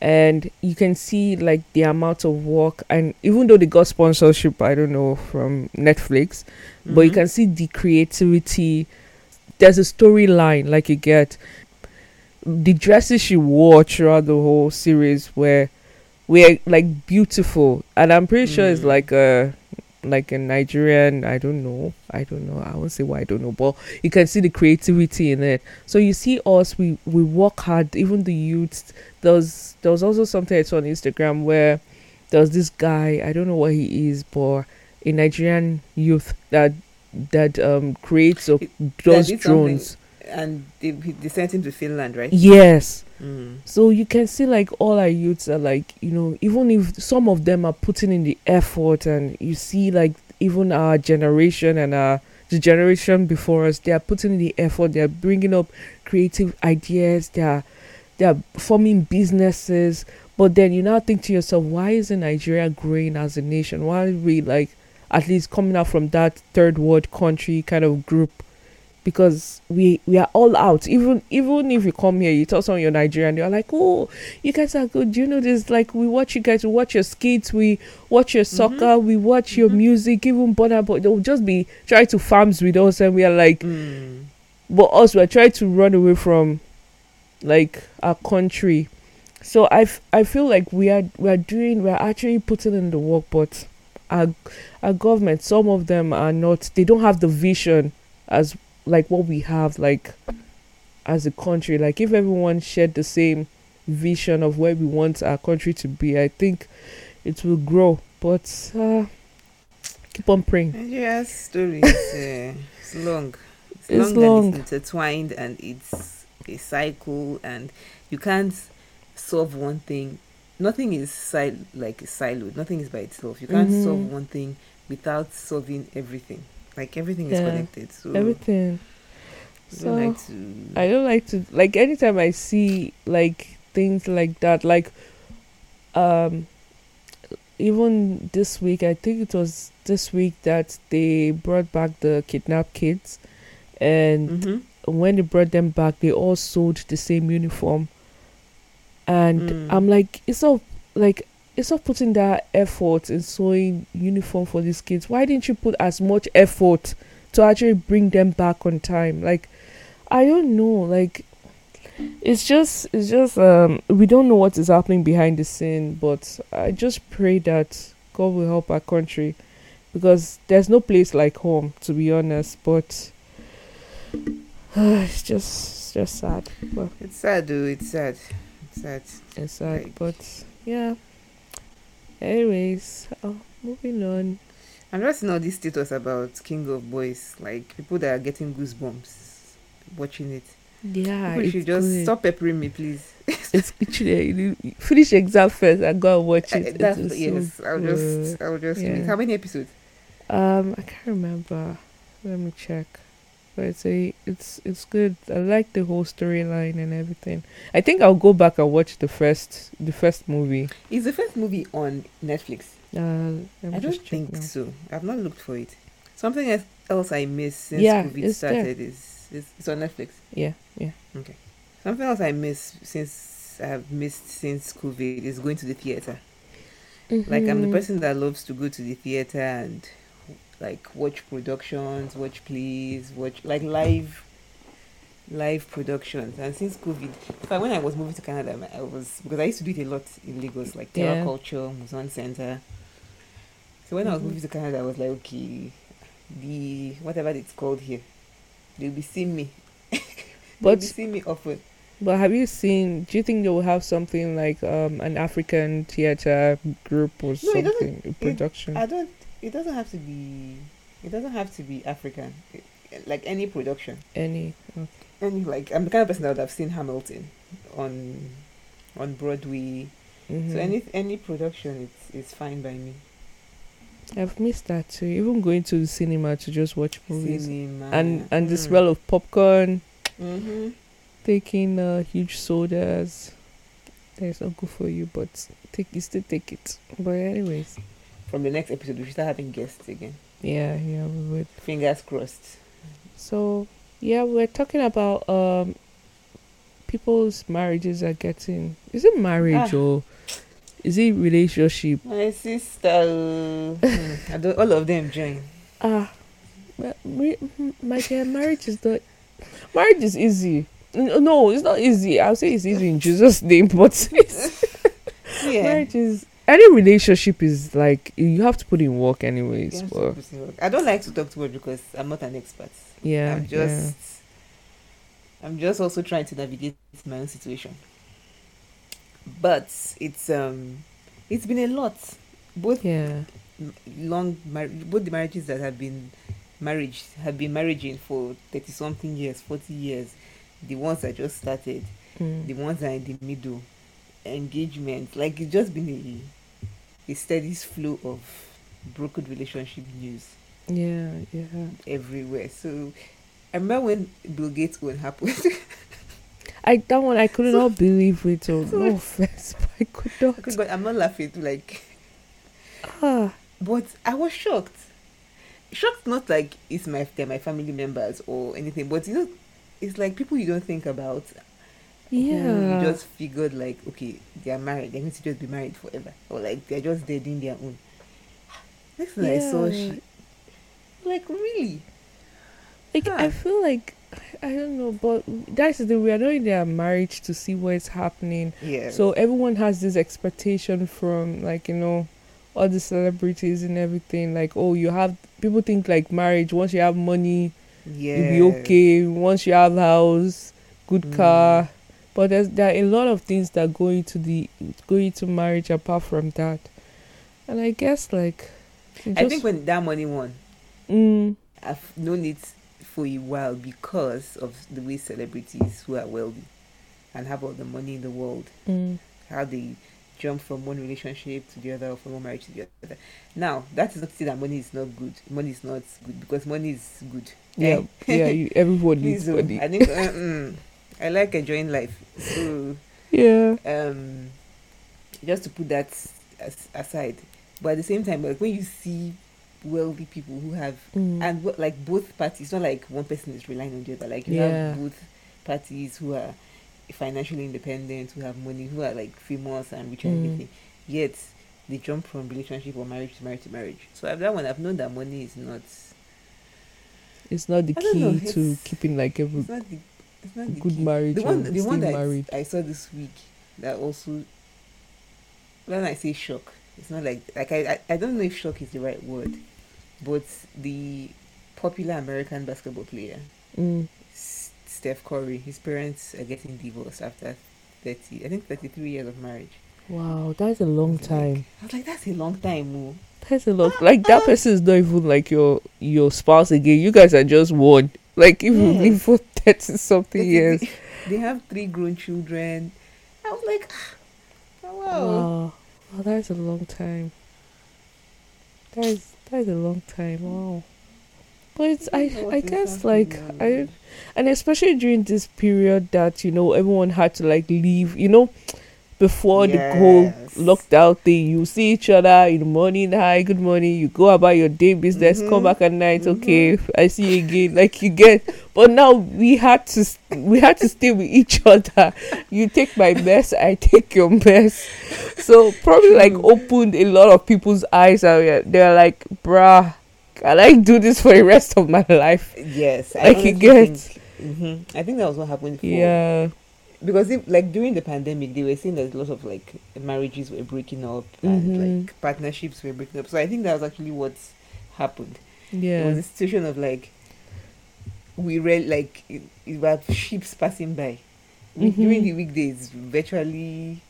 And you can see like the amount of work, and even though they got sponsorship, I don't know from Netflix, mm-hmm. but you mm-hmm. can see the creativity. There's a storyline, like you get the dresses she wore throughout the whole series were were like beautiful, and I'm pretty mm. sure it's mm. like a like a Nigerian, I don't know, I don't know, I won't say why I don't know, but you can see the creativity in it. So you see us, we we work hard, even the youths. There was there was also something I saw on Instagram where there was this guy, I don't know what he is, but a Nigerian youth that that um creates or does drones. And they, they sent him to Finland, right? Yes. Mm. So you can see like all our youths are like, you know, even if some of them are putting in the effort and you see like even our generation and our the generation before us, they are putting in the effort, they are bringing up creative ideas, they are they are forming businesses. But then you now think to yourself, why isn't Nigeria growing as a nation? Why are we like at least coming out from that third world country kind of group because we we are all out. Even even if you come here, you tell someone you're Nigerian, you're like, oh, you guys are good. You know this? Like we watch you guys, we watch your skits, we watch your mm-hmm. soccer, mm-hmm. we watch mm-hmm. your music. Even Burna Boy, they'll just be trying to farms with us, and we are like, mm. but us we're trying to run away from like our country. So I, f- I feel like we are we are doing we're actually putting in the work, but our our government, some of them are not. They don't have the vision as like what we have like as a country like if everyone shared the same vision of where we want our country to be i think it will grow but uh keep on praying. Nigeria's story is uh, it's long. It's, It's long, long. and it's intertwined and it's a cycle and you can't solve one thing. Nothing is sil- like siloed. Nothing is by itself. You can't Mhm. solve one thing without solving everything. Like everything is Yeah. connected. So Everything. I So don't like to. I don't like to like anytime I see like things like that, like um even this week I think it was this week that they brought back the kidnapped kids and Mhm. when they brought them back they all sold the same uniform and Mm. I'm like it's not like it's not putting that effort in sewing uniform for these kids. Why didn't you put as much effort to actually bring them back on time? Like I don't know, like it's just it's just um we don't know what is happening behind the scene, but I just pray that God will help our country because there's no place like home to be honest, but uh, it's just it's just sad. But It's sad, dude It's sad. It's sad. it's sad, Like- but yeah. Anyways, oh, moving on. I'm just seeing all this status about King of Boys, like people that are getting goosebumps watching it. Yeah, people should just good. stop peppering me, please. It's literally finish exam first and go and watch Uh, it. That's, is so yes, I'll good. just, I'll just. Yeah. How many episodes? Um, I can't remember. Let me check. But it's a, it's it's good. I like the whole storyline and everything. I think I'll go back and watch the first the first movie. Is the first movie on Netflix? Uh, I don't think now. so. I've not looked for it. Something else- I missed since Yeah, COVID started is, is it's on Netflix. Yeah, yeah. Okay. Something else I missed since I have missed since COVID is going to the theater. Like I'm the Mhm. person that loves to go to the theater and like watch productions, watch plays, watch like live live productions. And since COVID, in fact, when I was moving to Canada, I was because I used to do it a lot in Lagos, like Terra Yeah. Kulture, MUSON Center. So when I was Mhm. moving to Canada, I was like, okay, the whatever it's called here, they'll be seeing me. they'll But be seeing me often. but have you seen? Do you think they will have something like um an African theater group or No, it something a production? I don't. It doesn't have to be. It doesn't have to be African. It- like any production, Any? Okay. any like I'm the kind of person that would have seen Hamilton on on Broadway. Mhm. So any any production, it's it's fine by me. I've missed that too. Even going to the cinema to just watch movies Cinema and and the mm. smell of popcorn, Mhm. taking uh, huge sodas. It's not good for you, but take you still take it. But anyways, From the next episode, we should start having guests again. yeah, yeah, we would. Fingers crossed. So yeah, we're talking about um people's marriages are getting. Is it marriage Ah. or is it relationship? My sister, hmm, I don't, all of them join. Ah, ma- my dear, marriage is not. Marriage is easy. No, it's not easy. I'll say it's easy in Jesus' name, but it's, Yeah. marriage is any relationship is like you have to put in work anyways. Yeah, but I don't like to talk too much because I'm not an expert. yeah, I'm just I'm just also trying to navigate my own situation. But it's um it's been a lot. Both yeah, long mar- both the marriages that have been marriage have been marrying for 30 something years, 40 years. The ones that just started, mm, the ones that are in the middle, engagement, like it's just been a a steady flow of broken relationship news yeah, yeah. everywhere. So I remember when Bill Gates one happened. I that one I could So- not believe it. Oh, so- no offense, but I could not. Okay, but I'm not laughing. Like, Ah, but I was shocked. Shocked, not like it's my they're my family members or anything, but you know, it's like people you don't think about. Who yeah. You just figured like, okay, they are married. They need to just be married forever, or like they're just dead in their own. Next thing I saw, Yeah. she like really. Like I feel like I don't know, but that's the thing. We are not in their marriage to see what's happening. Yeah. So everyone has this expectation from like you know all the celebrities and everything. Like oh, you have people think like marriage. Once you have money, yeah. you'll be okay. Once you have house, good Mm. car. But there's there are a lot of things that go into the go into marriage apart from that. And I guess like I think when that money won, mm. I've known it for a while because of the way celebrities who are wealthy and have all the money in the world, Mm. how they jump from one relationship to the other or from one marriage to the other. Now, that is not to say that money is not good. Money is not good because money is good. Yeah, Eh? yeah. You, everyone needs money. I think uh, mm, I like enjoying life. So Yeah. um just to put that as, aside but at the same time like when you see wealthy people who have Mm. and what like both parties it's not like one person is relying on the other like you Yeah. have both parties who are financially independent who have money who are like famous and rich and Mm. everything yet they jump from relationship or marriage to marriage to marriage so I've that one i've known that money is not it's not the don't know, key to keeping like every it's not the it's not the good marriage the one the one that married. I saw this week that also when I say shock, it's not like like I, I I don't know if shock is the right word, but the popular American basketball player Mm. S- Steph Curry, his parents are getting divorced after thirty, I think thirty three years of marriage. Wow, that's a long Like, time. I was like, that's a long time, oh. That's a lot. Like that person is not even like your your spouse again. You guys are just one. Like if you Yes. live for thirty something 30 years. They have three grown children. I was like, ah, oh, wow. Wow. Wow, that's a long time. That is that is a long time. Wow. But it's I what I guess like I and especially during this period that you know everyone had to like leave. You know, before the whole Yes. lockdown thing, you see each other in the morning. Hi, good morning. You go about your day business. Come Mhm. back at night. Mhm. Okay, I see you again. Like you get. But now we had to we had to stay with each other. You take my mess, I take your mess. So probably like opened a lot of people's eyes. They're like, bruh, can I do this for the rest of my life? Yes, I can honestly get- think- mhm. I think that was what happened. For, Yeah. Because if, like during the pandemic, they were saying that a lot of like marriages were breaking up and Mhm. like partnerships were breaking up. So I think that was actually what happened. Yeah. it was a situation of like we read like it, it were ships passing by We- during the weekdays. Virtually,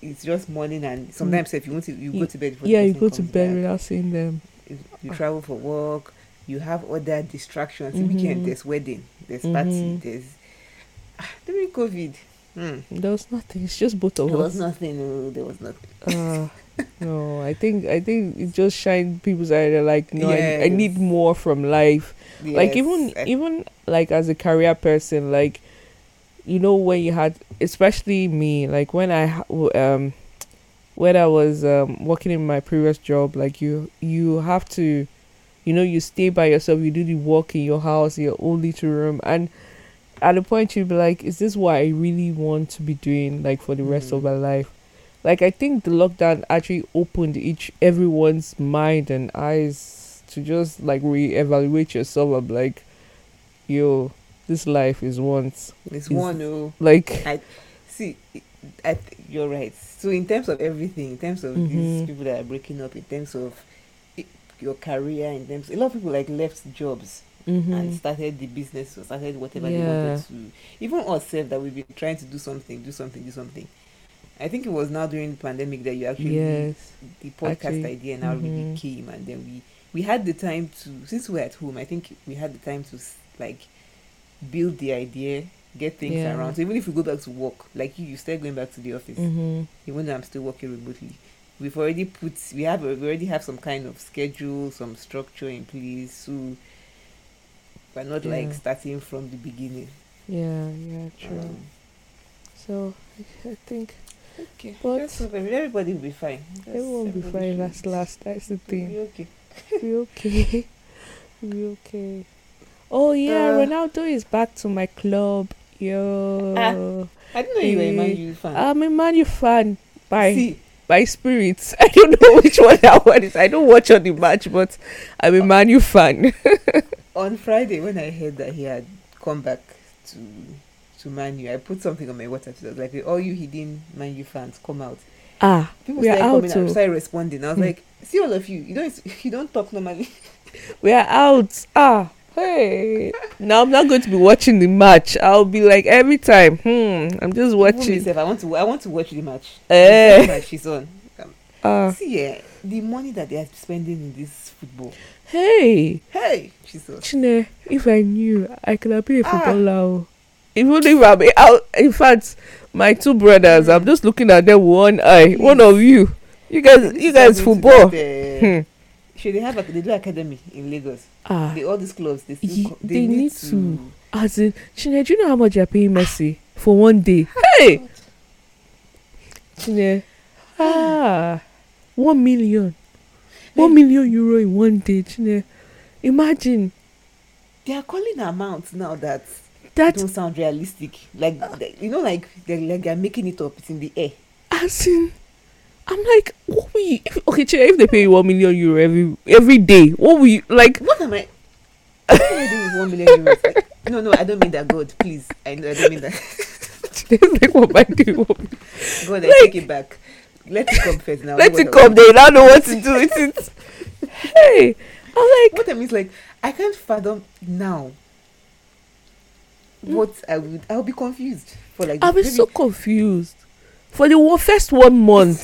it's just morning and sometimes if you want to you go to bed. Yeah, you go to bed without seeing them. you you travel for work, you have other distractions. Weekend, there's wedding, there's party, Mhm. there's during COVID. Hmm. There was nothing. It's just both of There us. was nothing. No, there was nothing. Uh, no, I think I think it just shined people's eye. They're like, no, I, I need more from life. like even I- even like as a career person, like you know when you had, especially me, like when I um when I was um working in my previous job, like you you have to, you know, you stay by yourself. You do the work in your house, your own little room, and at a point you'll be like, is this what I really want to be doing like for the rest of Mm. my life? Like I think the lockdown actually opened each everyone's mind and eyes to just like reevaluate yourself. I'm like, yo, this life is once it's is- one. Oh, like I see. I th- you're right. So in terms of everything, in terms of Mhm. these people that are breaking up, in terms of i- your career, in terms a lot of people like left jobs and mhm, started the business or started whatever they wanted to. Even ourselves that we've been trying to do something, do something, do something. I think it was now during the pandemic that you actually yes, the podcast Actually, idea now really mhm. came, and then we we had the time to since we we're at home. I think we had the time to like build the idea, get things Yeah. around. So even if we go back to work, like you, you start going back to the office, hmm even though I'm still working remotely. We've already put we have we already have some kind of schedule, some structure in place. So we're not like starting from the beginning. yeah, yeah, true. Um, so I, I think okay, But- Let's everybody will be fine. That's- everyone will be fine. should- Last, last, that's the thing. be okay. we okay. we okay. Oh yeah, Uh, Ronaldo is back to my club. Yo. I didn't know you were a Man Eh, U fan. I'm a Man U fan by See, by spirits. I don't know which one that one is. I don't watch on the match, but I'm a Man U fan. on Friday when I heard that he had come back to to Man U, I put something on my WhatsApp. It was like, all you hidden Man U fans, come out. ah, People we are out. coming out, oh. started responding. I was Hmm. like, see all of you, you don't you don't talk normally. We are out. Ah, hey. Now I'm not going to be watching the match. I'll be like every time. Hmm. I'm just watching. myself, I want to I want to watch the match. Eh. Match on. Um, Ah, see, yeah, the money that they are spending in this football. Hey, Hey, Jesus. Chine, if I knew, I could have been a Ah. footballer. oh. Even if I'm out, in fact, my two brothers, I'm just looking at them one eye. One of you, you guys, you guys football. Hmm. should they have? ac- They do academy in Lagos. Ah, They, all these clubs, they. Ye- co- they need to. as in, Chine, do you know how much you're paying Messi for one day? Hey, Chine, ah, one million, one million euro in one day, Chine. Imagine They are calling amounts now that that don't sound realistic. Like uh. they- you know, like they're like they're making it up. It's in the air. as in i'm like what will you if, okay Chidi, if they pay you one million euro every every day what will you like What am I? What am I doing with one million euros? Like, no, no, I don't mean that. God, please, I I don't mean that. Like what am i doing God, I Like- take it back. Let it come first now. let it I- come they now know what to do with it hey i'm like What I mean is like I can't fathom now. Hmm. What I would, I'll be confused for like. i'll be so confused for the one, first one month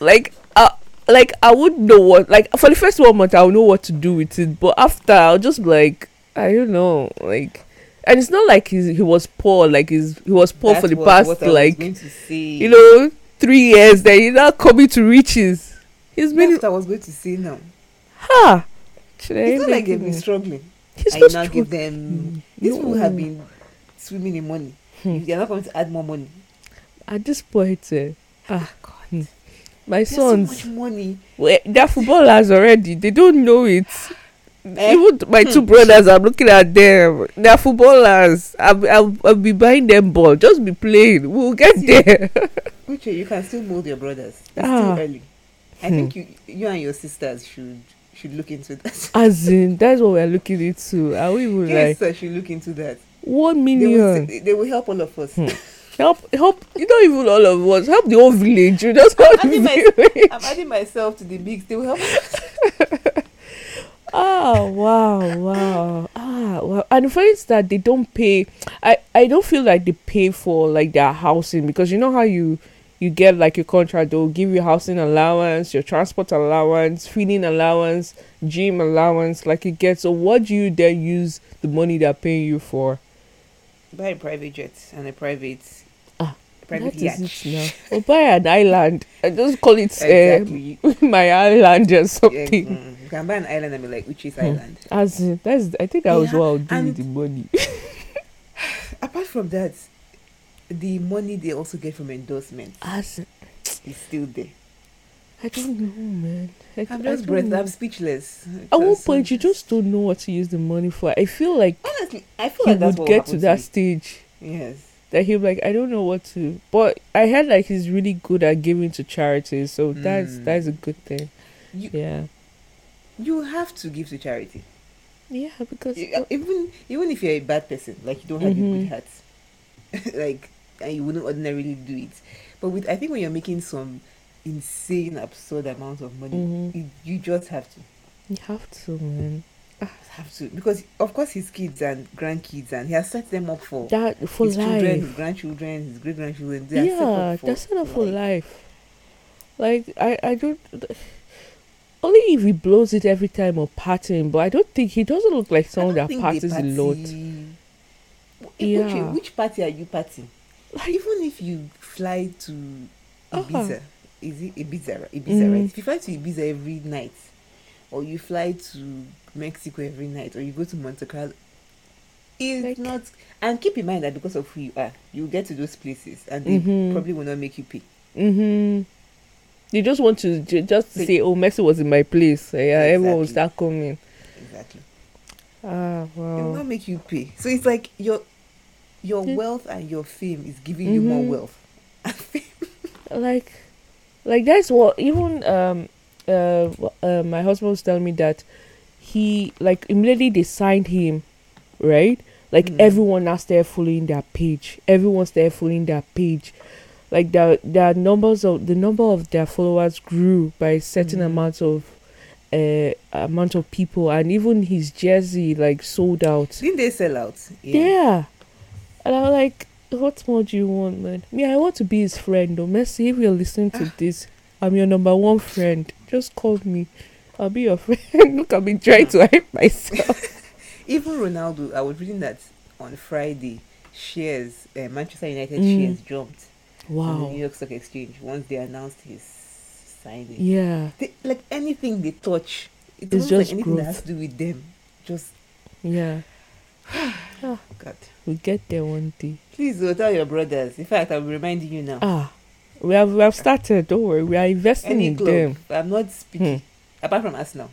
like uh like i wouldn't know what like for the first one month i'll know what to do with it but after i'll just be like i don't know like and it's not like he's, he was poor like he's he was poor that for the was past what I was like going to say. you know, three years, then you're not coming to riches. He's that's been what I was going to say now. ha. Should It's not like they've been struggling. He's I not now give them. These people have been swimming in money. Hmm. They're not going to add more money. At this point, eh, ah, God, hmm. my there's so sons, much money. well, they're footballers already. They don't know it. Eh? Even my two brothers, I'm looking at them. They're footballers. I'll, I'll, I'll be buying them ball. Just be playing. We'll get there. Uche, you can still mold your brothers. It's Ah. still early. I Hmm. think you, you and your sisters should should look into that. As in, that's what we're looking into. Are we even Yes, like sir, should look into that. one They will, million? they will help all of us. Hmm. help help you not even all of us help the whole village you just help I'm adding, my, I'm adding myself to the mix. They will help. oh wow wow ah wow and the is that they don't pay i i don't feel like they pay for like their housing because you know how you you get like your contract they'll give you housing allowance your transport allowance feeding allowance gym allowance like you get so what do you then use the money they're paying you for Buy a private jet and a private Ah, private yacht. now or buy an island and just call it uh, my island or Yeah, something. mm, you can buy an island and be like, which is Hmm. island? As that's I think that was what I'll do and- with the money. Apart from that, the money they also get from endorsements As is still there. I don't know, man. I, I'm I just breath. I'm speechless. At one point, you just don't know what to use the money for. I feel like honestly, I feel he like would get to that me. stage Yes. that he'll be like, I don't know what to. But I heard like he's really good at giving to charities, so that's Mm. that's a good thing. You Yeah, you have to give to charity. yeah, because even even if you're a bad person, like you don't have a Mhm. good heart, like and you wouldn't ordinarily do it. But with I think when you're making some insane, absurd amount of money, Mhm. you, you just have to you have to, man. have to because of course his kids and grandkids and he has set them up for That for his children, his grandchildren, his great grandchildren. They are set Yeah, up for they're set up for life. life. Like I, I don't. Only if he blows it every time or partying, but I don't think he doesn't look like someone that parties they a lot. party- Yeah. Which, which party are you partying? Like, Even if you fly to Uh-huh. Ibiza, is it Ibiza? Ibiza, Mm. right? If you fly to Ibiza every night, or you fly to Mexico every night, or you go to Monte Carlo, it's Like- not. And keep in mind that because of who you are, you get to those places, and they Mhm. probably will not make you pay. mm-hmm. You just want to ju- just to Say- "Oh, Messi was in my place." Yeah, everyone will Exactly. start coming. Exactly. Ah, They will wow. not make you pay. So it's like your your Mm. wealth and your fame is giving you more Mhm. wealth. like like that's what even um uh, uh my husband was telling me that he like immediately they signed him right like Mm. everyone now started following their page everyone there following their page like their their numbers of the number of their followers grew by a certain Mhm. amount of uh amount of people and even his jersey like sold out Didn't they sell out? yeah. And I was like, what more do you want, man? Me, I want to be his friend, though. Messi, if you're listening to this, I'm your number one friend. Just call me. I'll be your friend. Look I've been trying to hype myself. Even Ronaldo, I was reading that on Friday, shares, uh, Manchester United mm. shares jumped. Wow. On the New York Stock Exchange once they announced his signing. Yeah. They, like anything they touch, it it's just like anything growth. that has to do with them. Just. Yeah. oh, God. We get there one day. Please go tell your brothers. In fact, I'll be reminding you now. Ah. We have we have started. Don't worry. We are investing Any in club, them. I'm not speaking. Hmm. Apart from us now.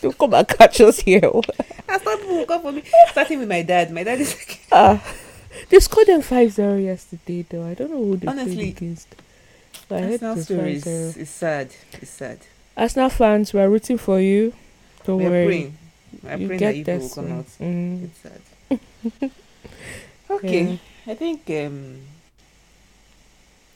Don't come and catch us here. I thought people will come for me. Starting with my dad. My dad is like. Ah. They scored them 5 0 yesterday, though. I don't know who they Honestly, played against. But Arsenal stories is sad. It's sad. Arsenal fans, we're rooting for you. Don't we're worry. Praying. We're you get that you will come out. Mm. It's sad. okay. Yeah. I think um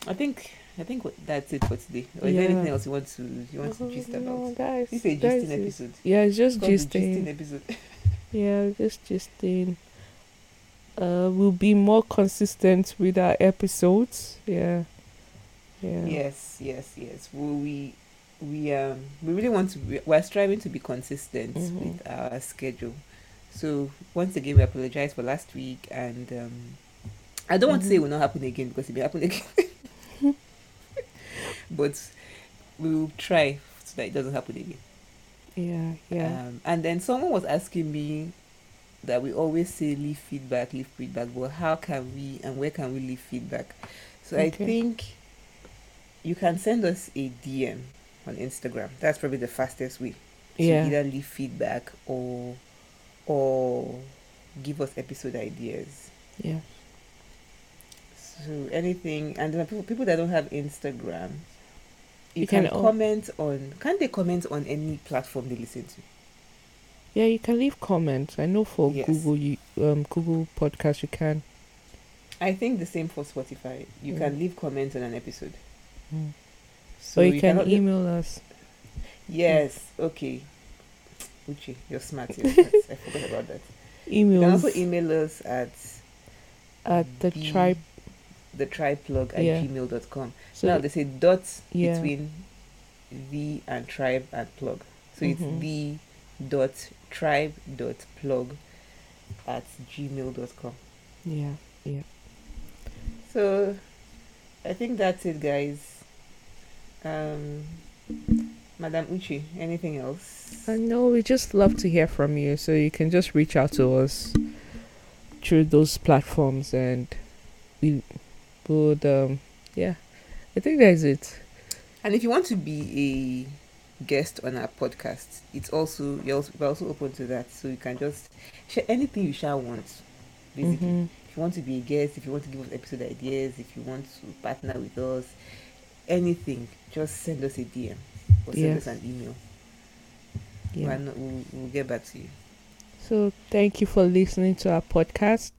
I think I think that's it for today. Or is yeah. there anything else you want to you want to gist about? No, guys, this is a gisting episode. Yeah, it's just it's gisting. gisting episode. yeah, just gisting. Uh, we'll be more consistent with our episodes. Yeah. Yeah. Yes, yes, yes. Will we we um we really want to. Be, we're striving to be consistent mm-hmm. with our schedule. So once again, we apologize for last week, and um, I don't mm-hmm. want to say it will not happen again because it may happen again. but we will try so that it doesn't happen again. Yeah, yeah. Um, and then someone was asking me that we always say leave feedback, leave feedback, but how can we and where can we leave feedback? So okay. I think you can send us a DM on Instagram. That's probably the fastest way to yeah. either leave feedback or or give us episode ideas. Yeah. So anything, and people people that don't have Instagram, you, you can, can comment on. Can they comment on any platform they listen to? Yeah, you can leave comments. I know for yes. Google, you um Google Podcast, you can. I think the same for Spotify. You mm. can leave comments on an episode. Mm. So or you, can email us. Yes. Okay. Uche, you're smart. You're smart. I forgot about that. Email. You can also email us at at the B- tribe the tribe plug at yeah. gmail.com. So now they say dots yeah. between V and tribe and plug. So mm-hmm. it's V dot tribe dot plug at gmail.com. Yeah, yeah. So I think that's it guys. Um Madam Uche, anything else? I know we just love to hear from you, so you can just reach out to us through those platforms and we would um yeah i think that's it and if you want to be a guest on our podcast it's also you're also, we're also open to that so you can just share anything you shall want basically mm-hmm. if you want to be a guest if you want to give us episode ideas if you want to partner with us anything just send us a dm or send us an email yeah. We'll, we'll, we'll get back to you so thank you for listening to our podcast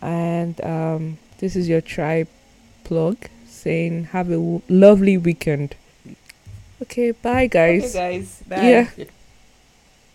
and um this is your tribe plug saying have a w- lovely weekend. Okay, bye guys. Okay, guys. Bye. Yeah.